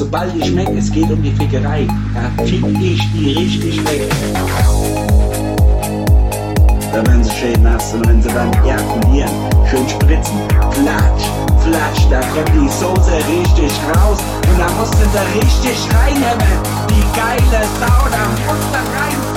sobald ich merke, es geht um die Fickerei, da fick ich die richtig weg. Da werden sie schön nass und wenn sie dann ejakulieren, schön spritzen, flatsch, flatsch, da kommt die Soße richtig raus und da musst du da richtig reinhämmern. Die geile Sau, da musst du reinfahren.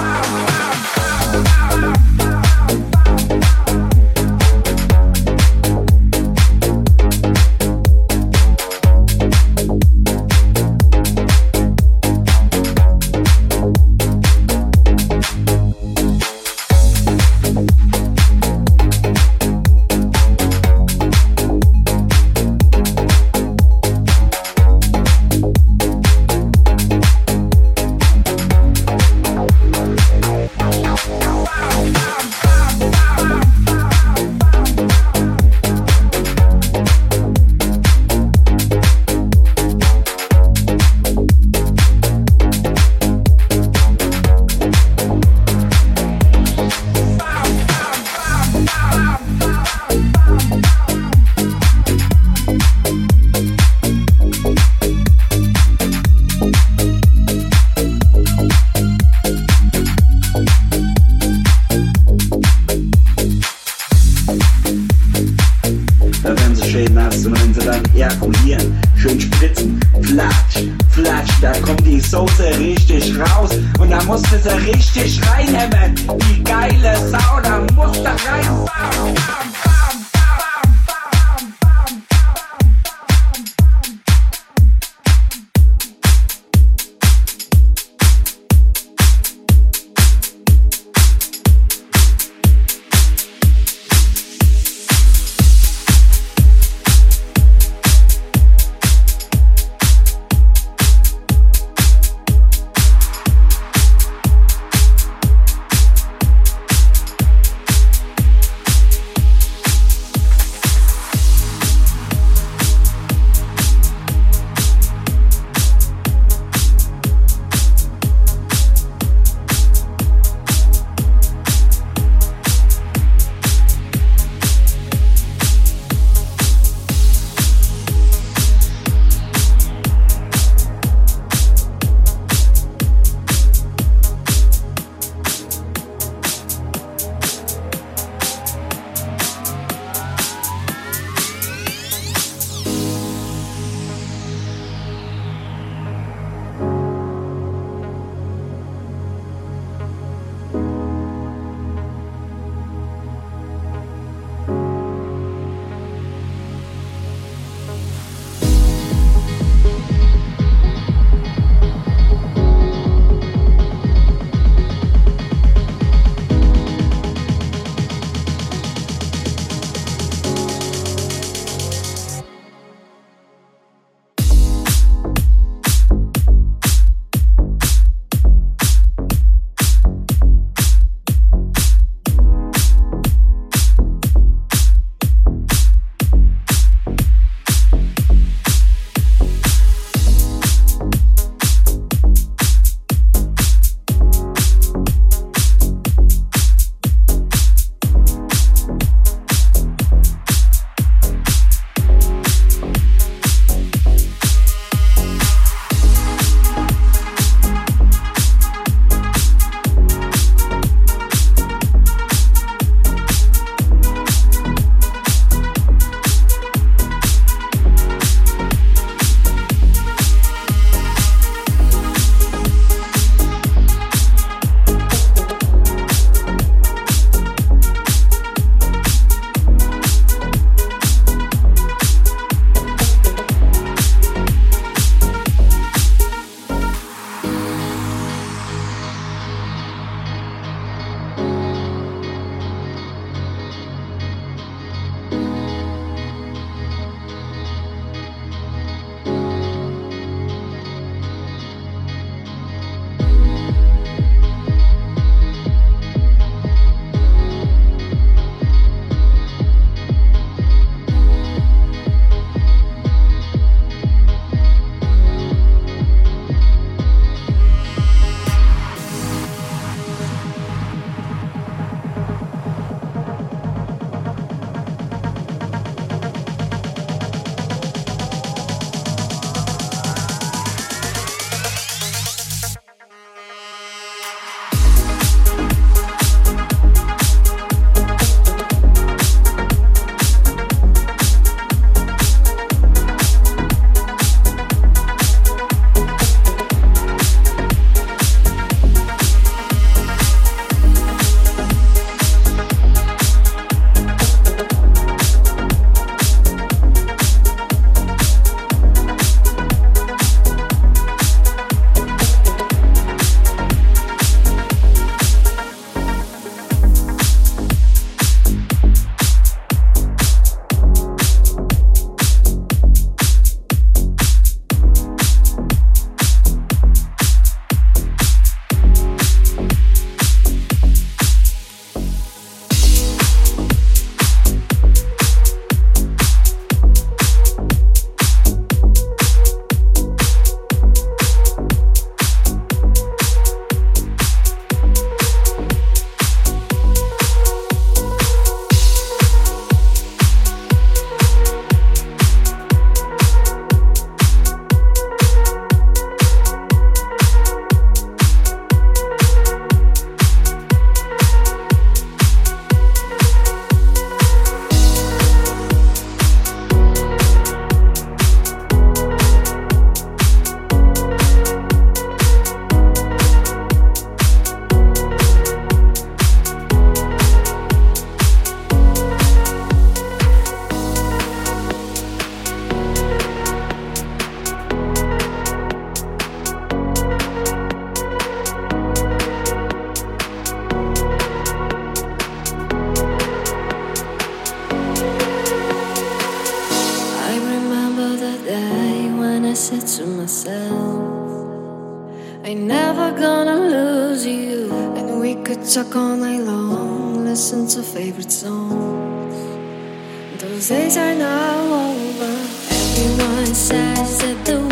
Days are now over. Everyone says that the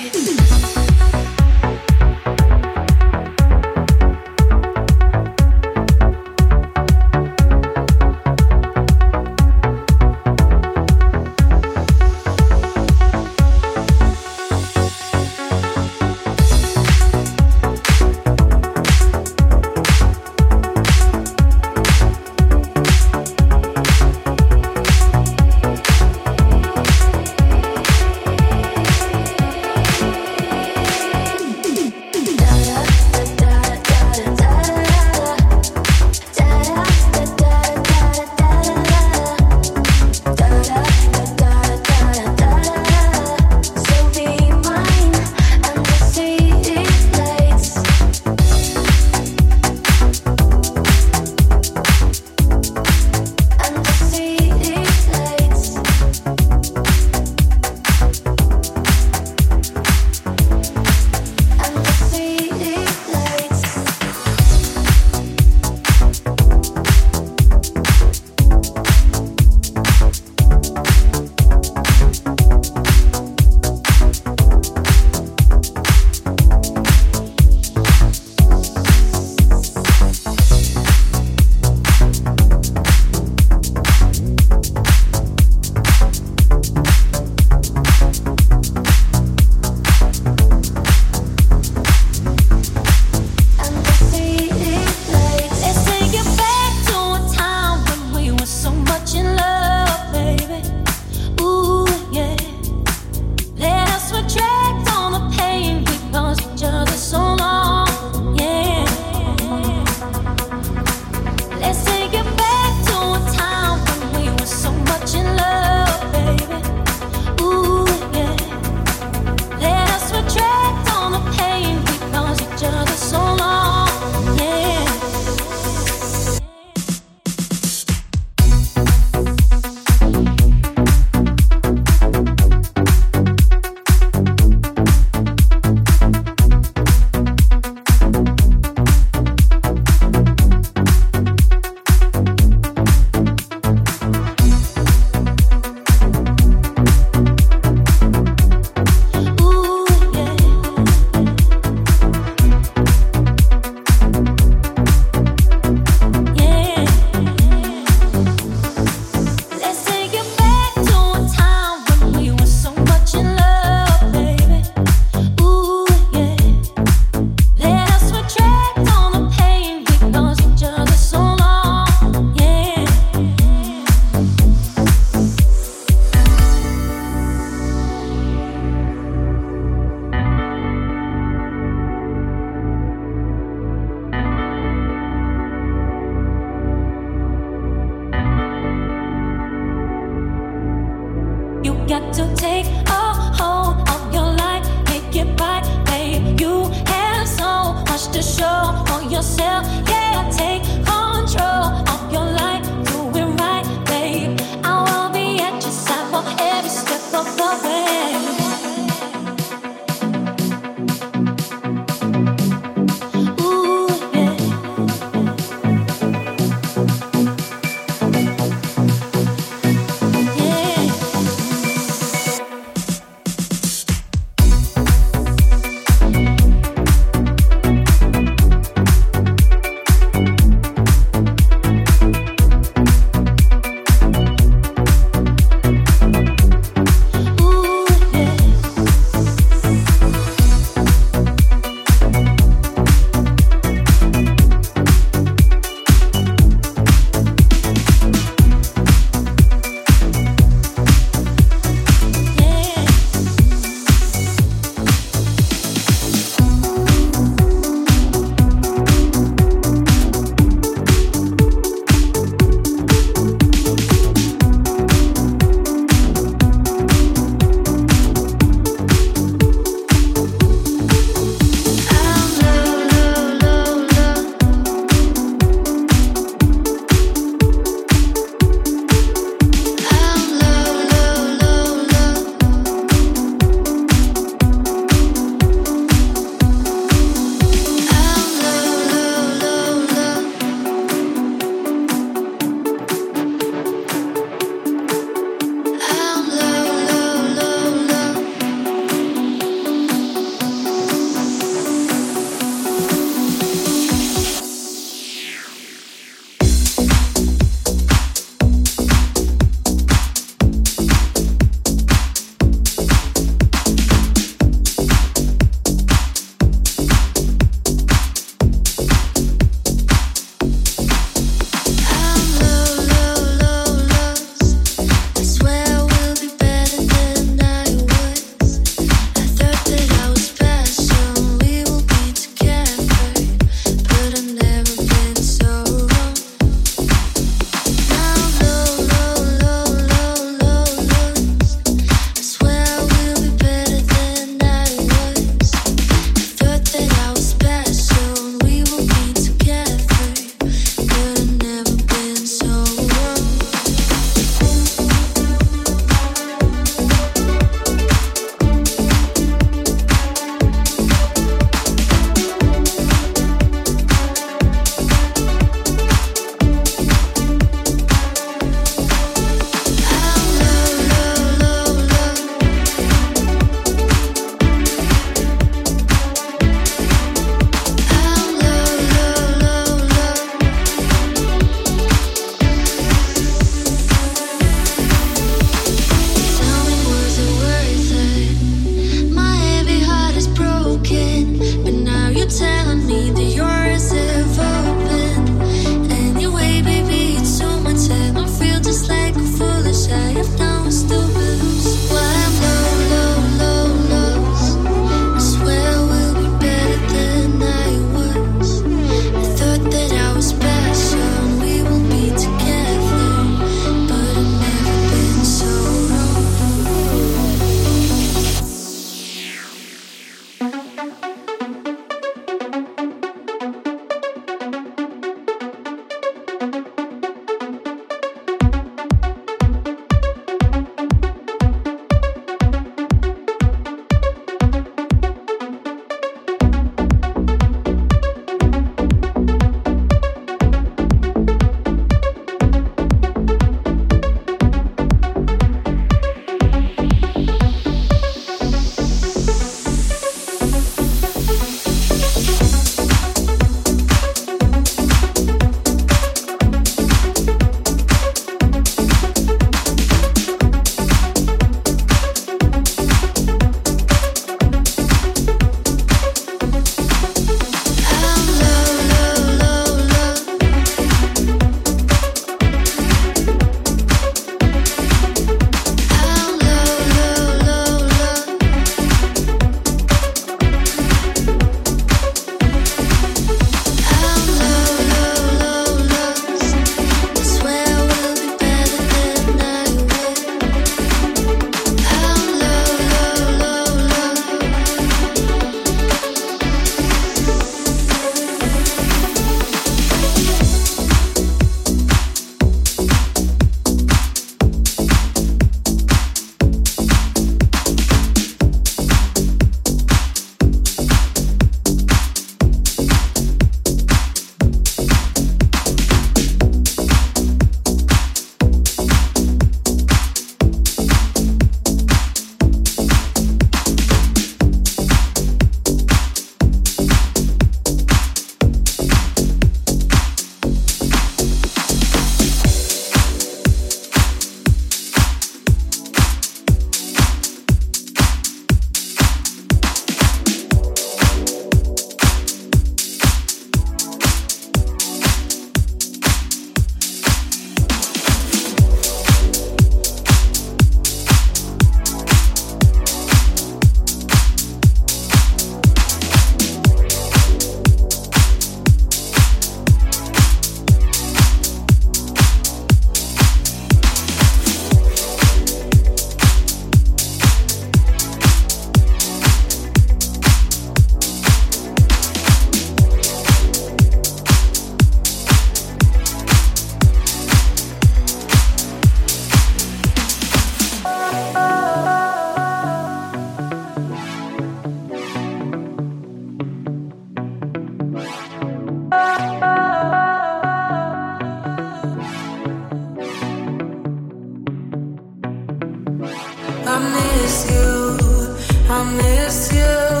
Thank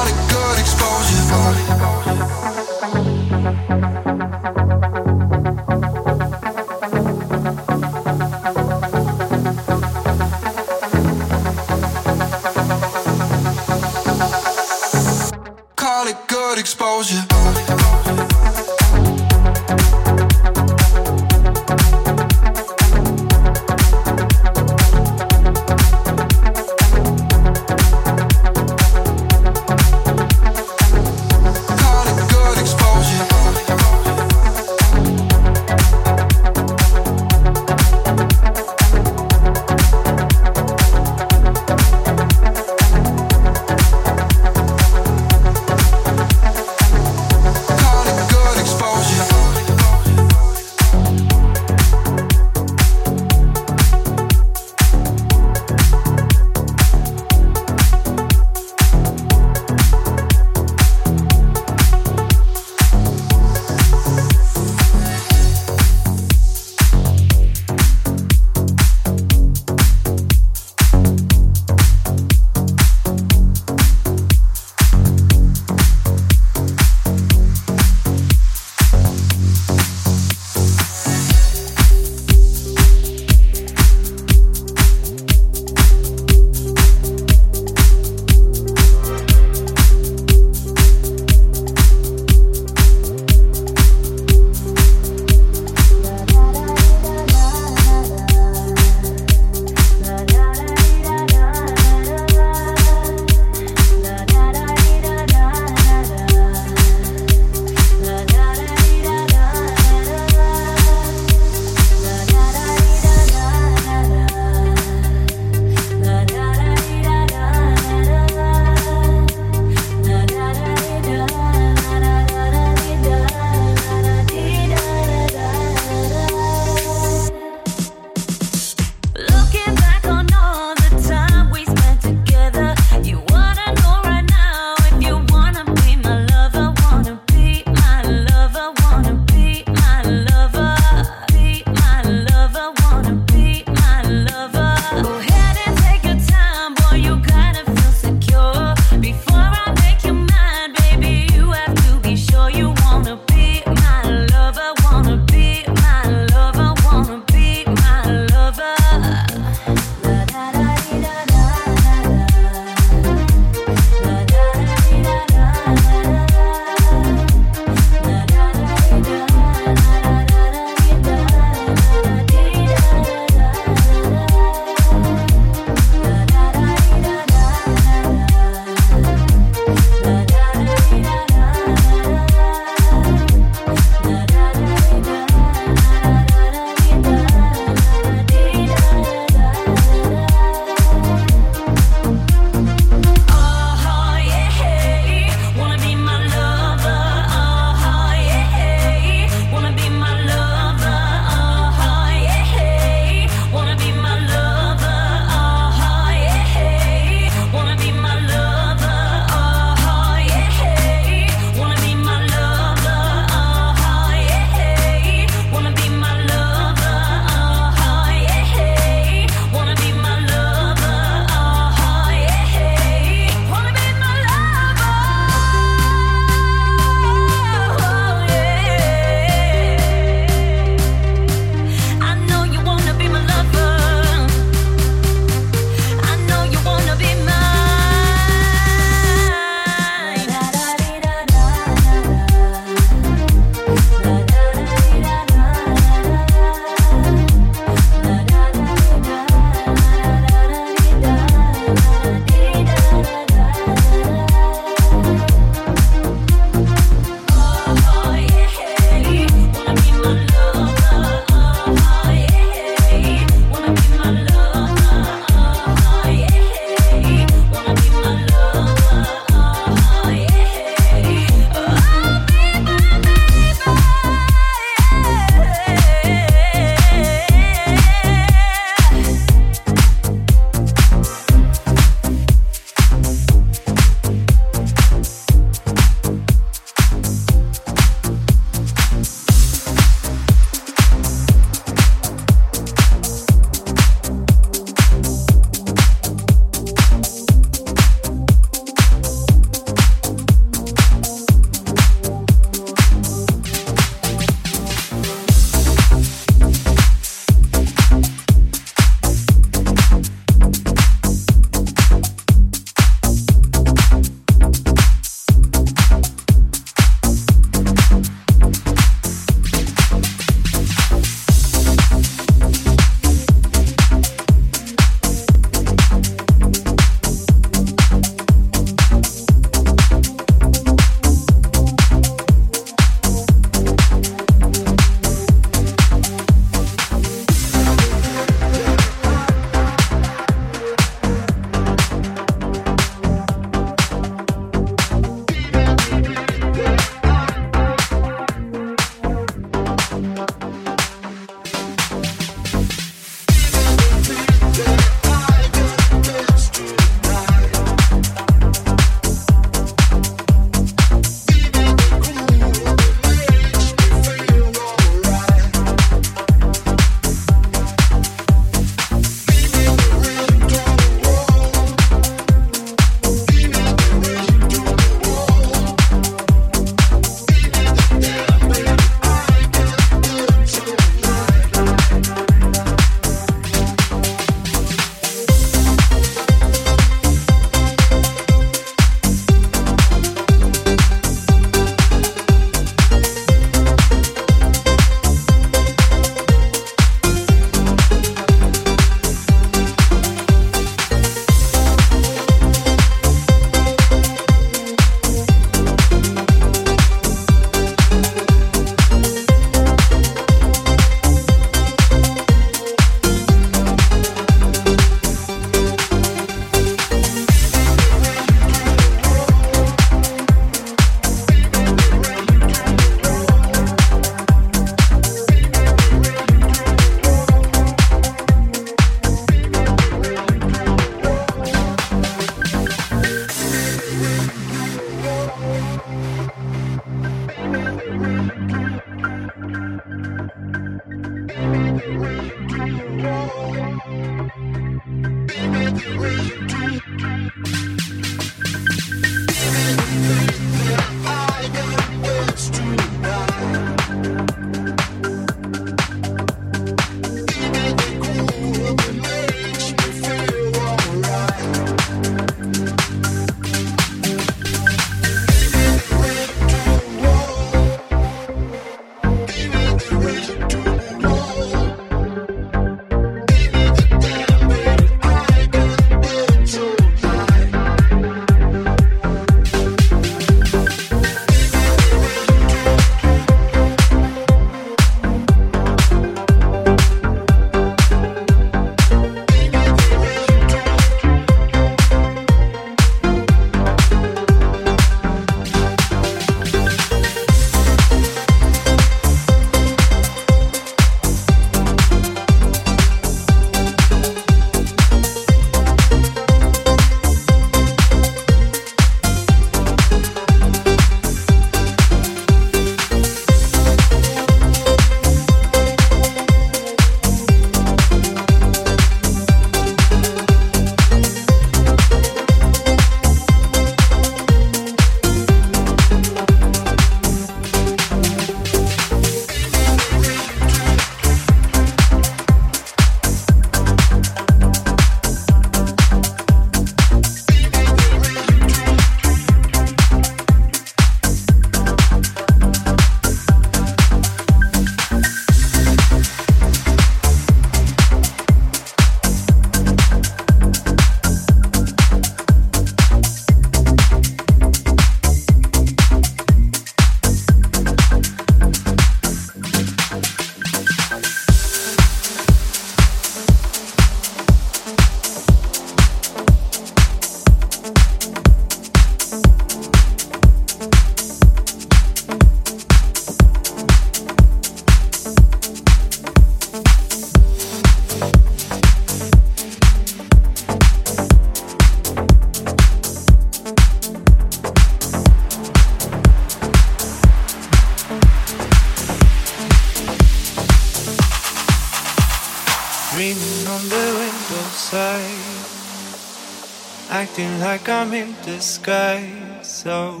disguise so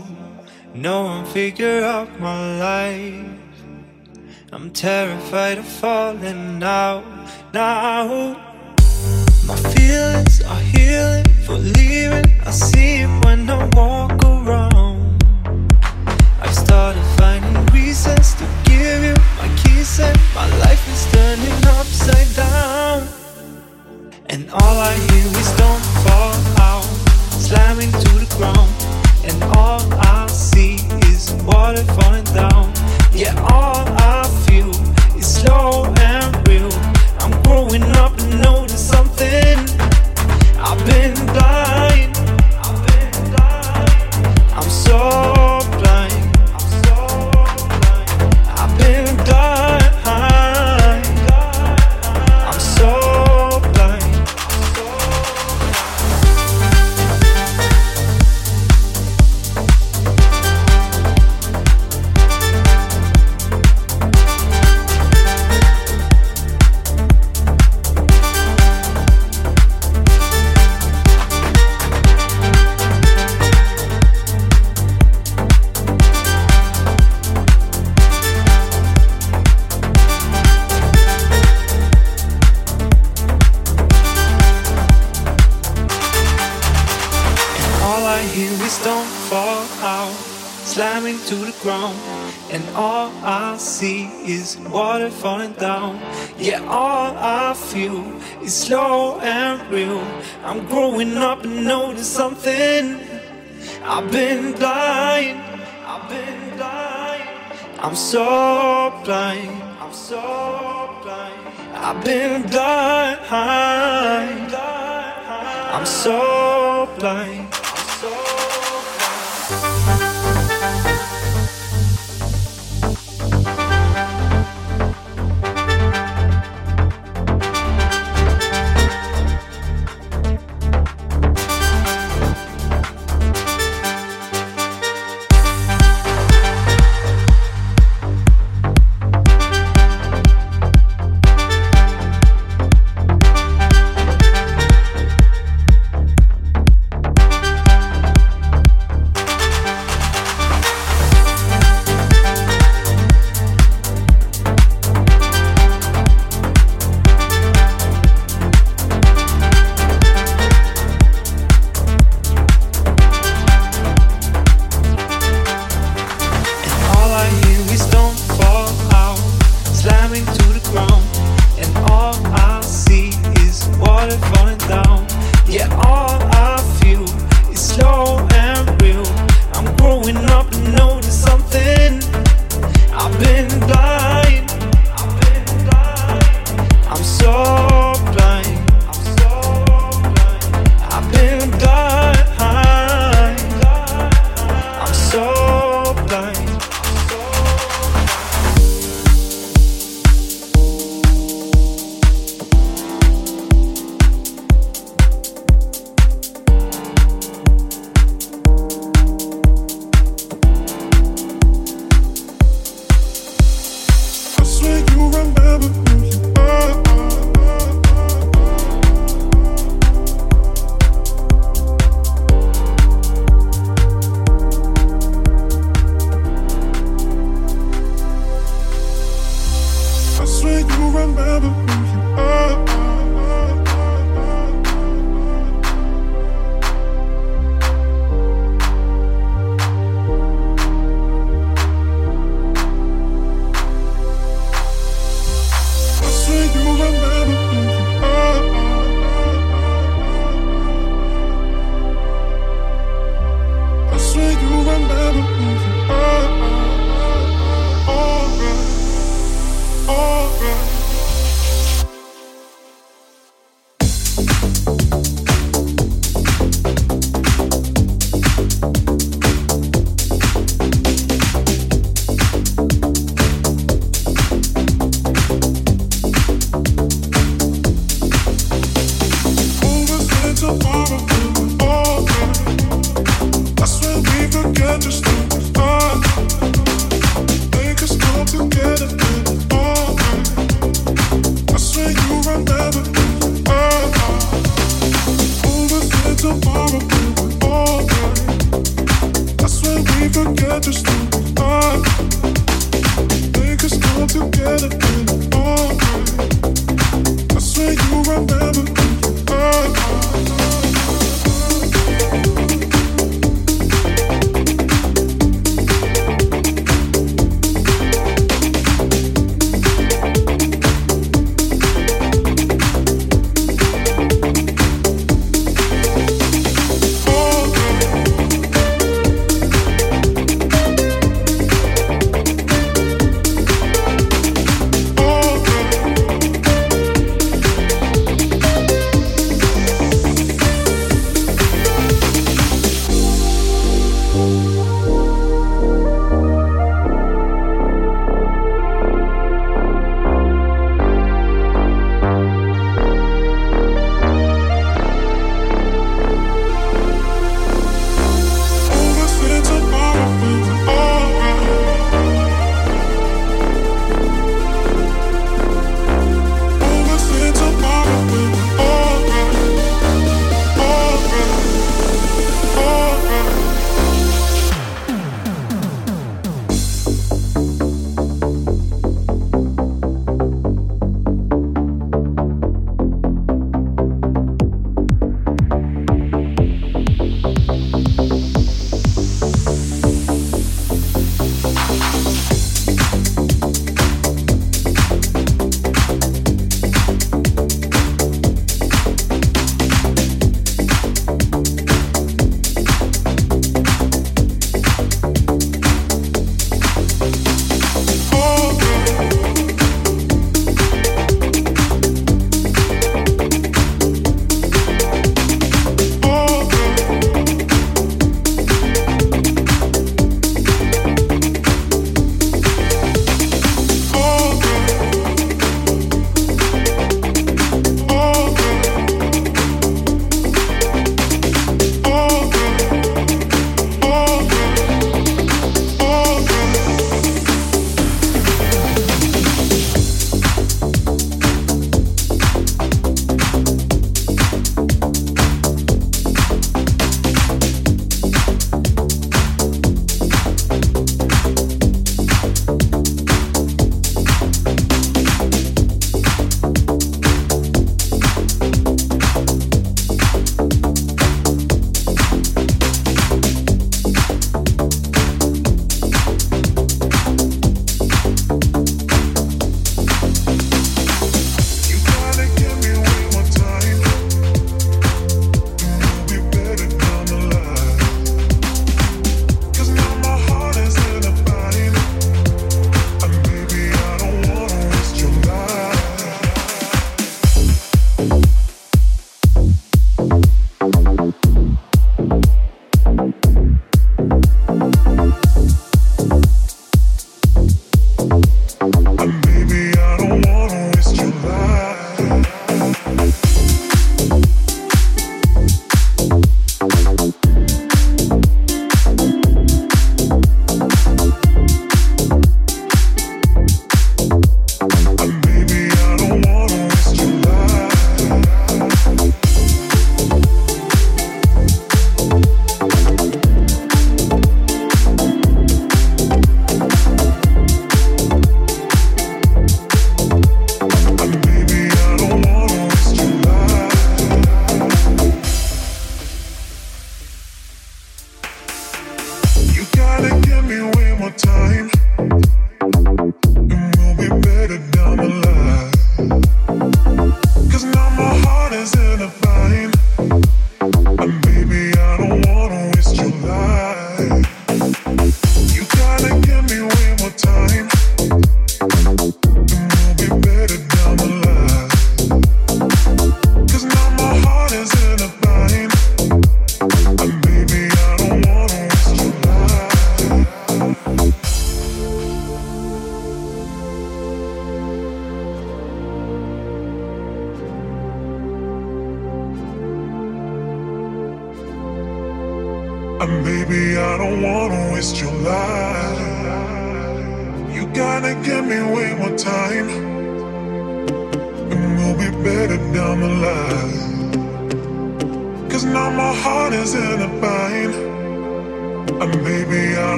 no one figure out my life. I'm terrified of falling out now. My feelings are healing for leaving. I see it when I walk around. I've started finding reasons to give you my keys, and my life is turning upside down. And all I hear is don't fall out, slamming to the ground, and all I see is water falling down. Yeah, all I feel is slow and real. I'm growing up and notice something. I've been blind. I've been blind. I'm so. Yeah, all I feel is slow and real. I'm growing up and notice something. I've been blind. I've been blind. I'm so blind. I'm so blind. I've been blind. I'm so blind.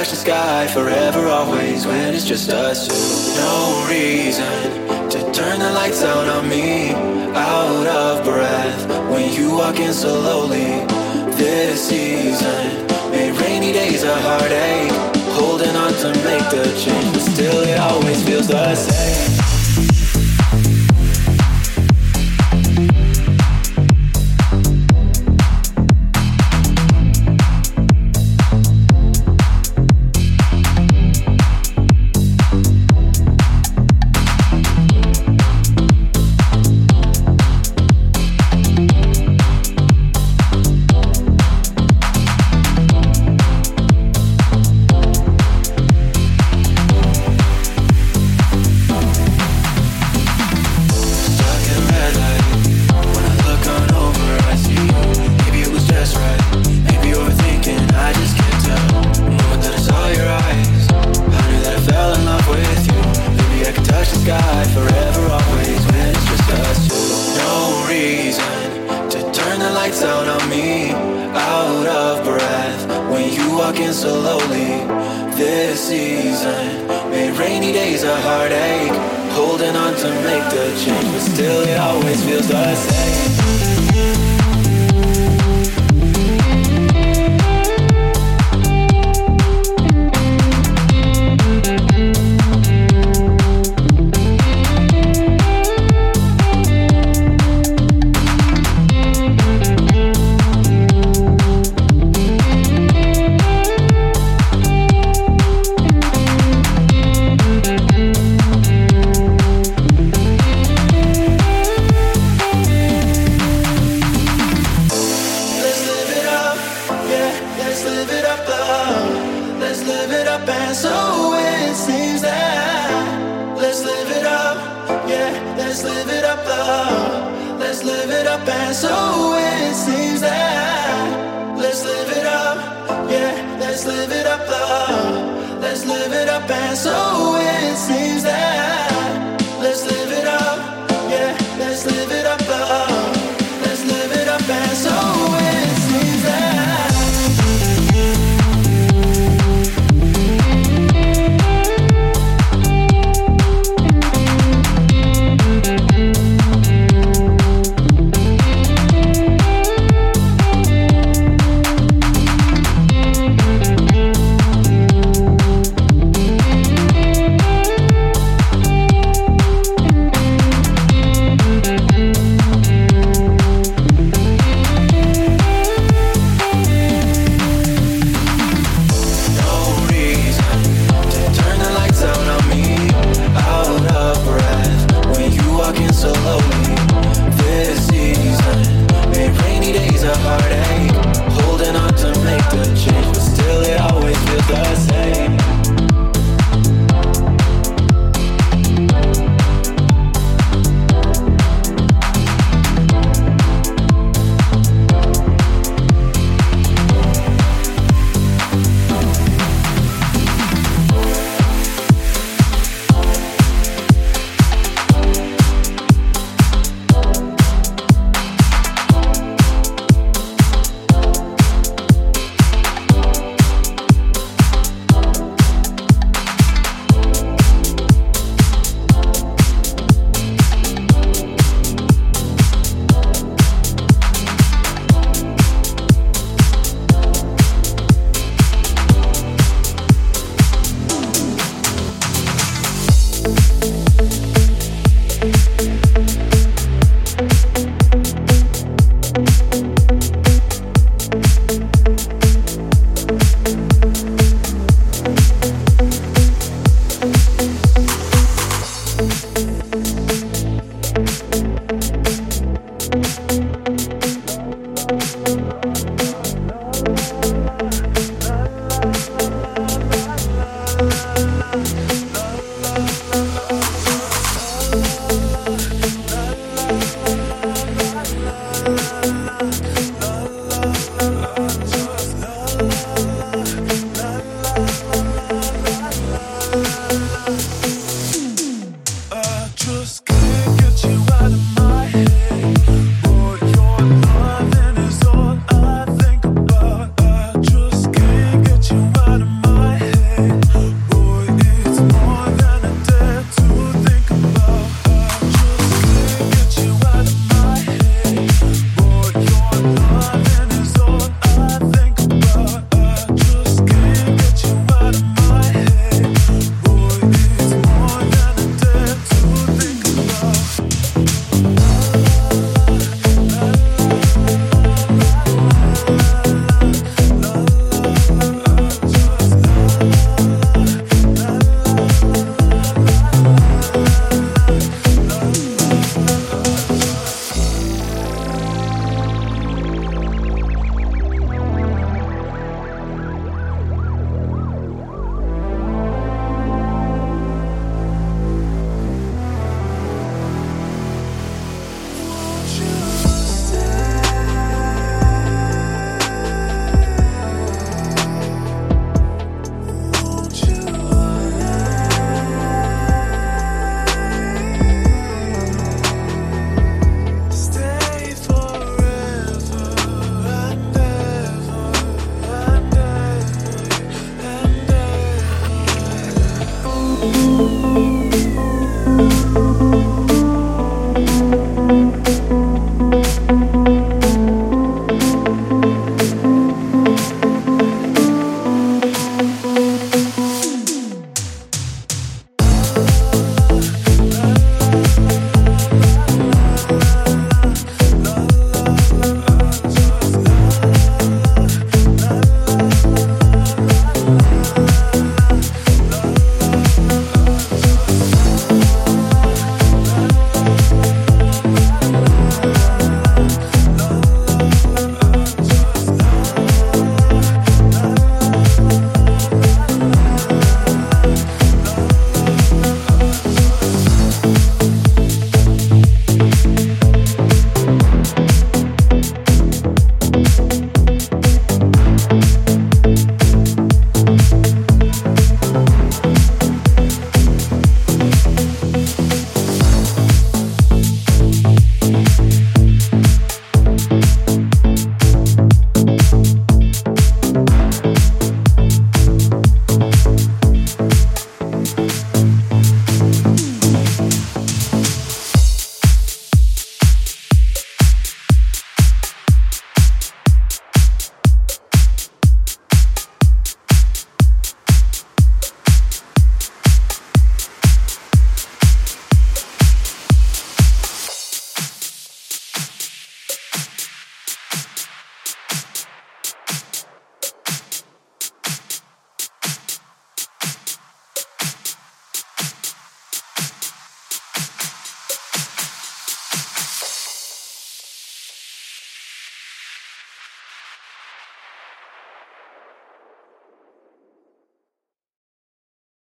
touch the sky forever, always when it's just us two. No reason to turn the lights out on me. Out of breath when you walk in slowly. This season made rainy days a heartache. Holding on to make the change, but still it always feels the same.